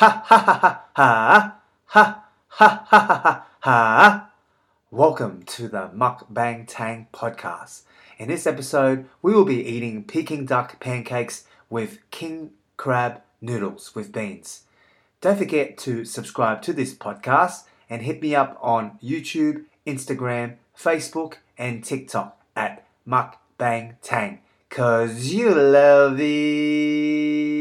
Ha ha ha ha ha ha ha ha ha ha. Welcome to the Mukbang Tang podcast. In this episode, we will be eating Peking duck pancakes with king crab noodles with beans. Don't forget to subscribe to this podcast and hit me up on YouTube, Instagram, Facebook, and TikTok at Mukbang Tang. Cause you love it.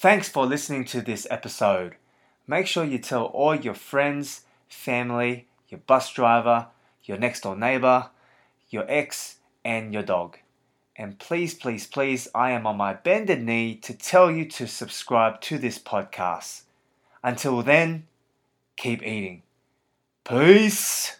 Thanks for listening to this episode. Make sure you tell all your friends, family, your bus driver, your next door neighbor, your ex, and your dog. And please, please, please, I am on my bended knee to tell you to subscribe to this podcast. Until then, keep eating. Peace.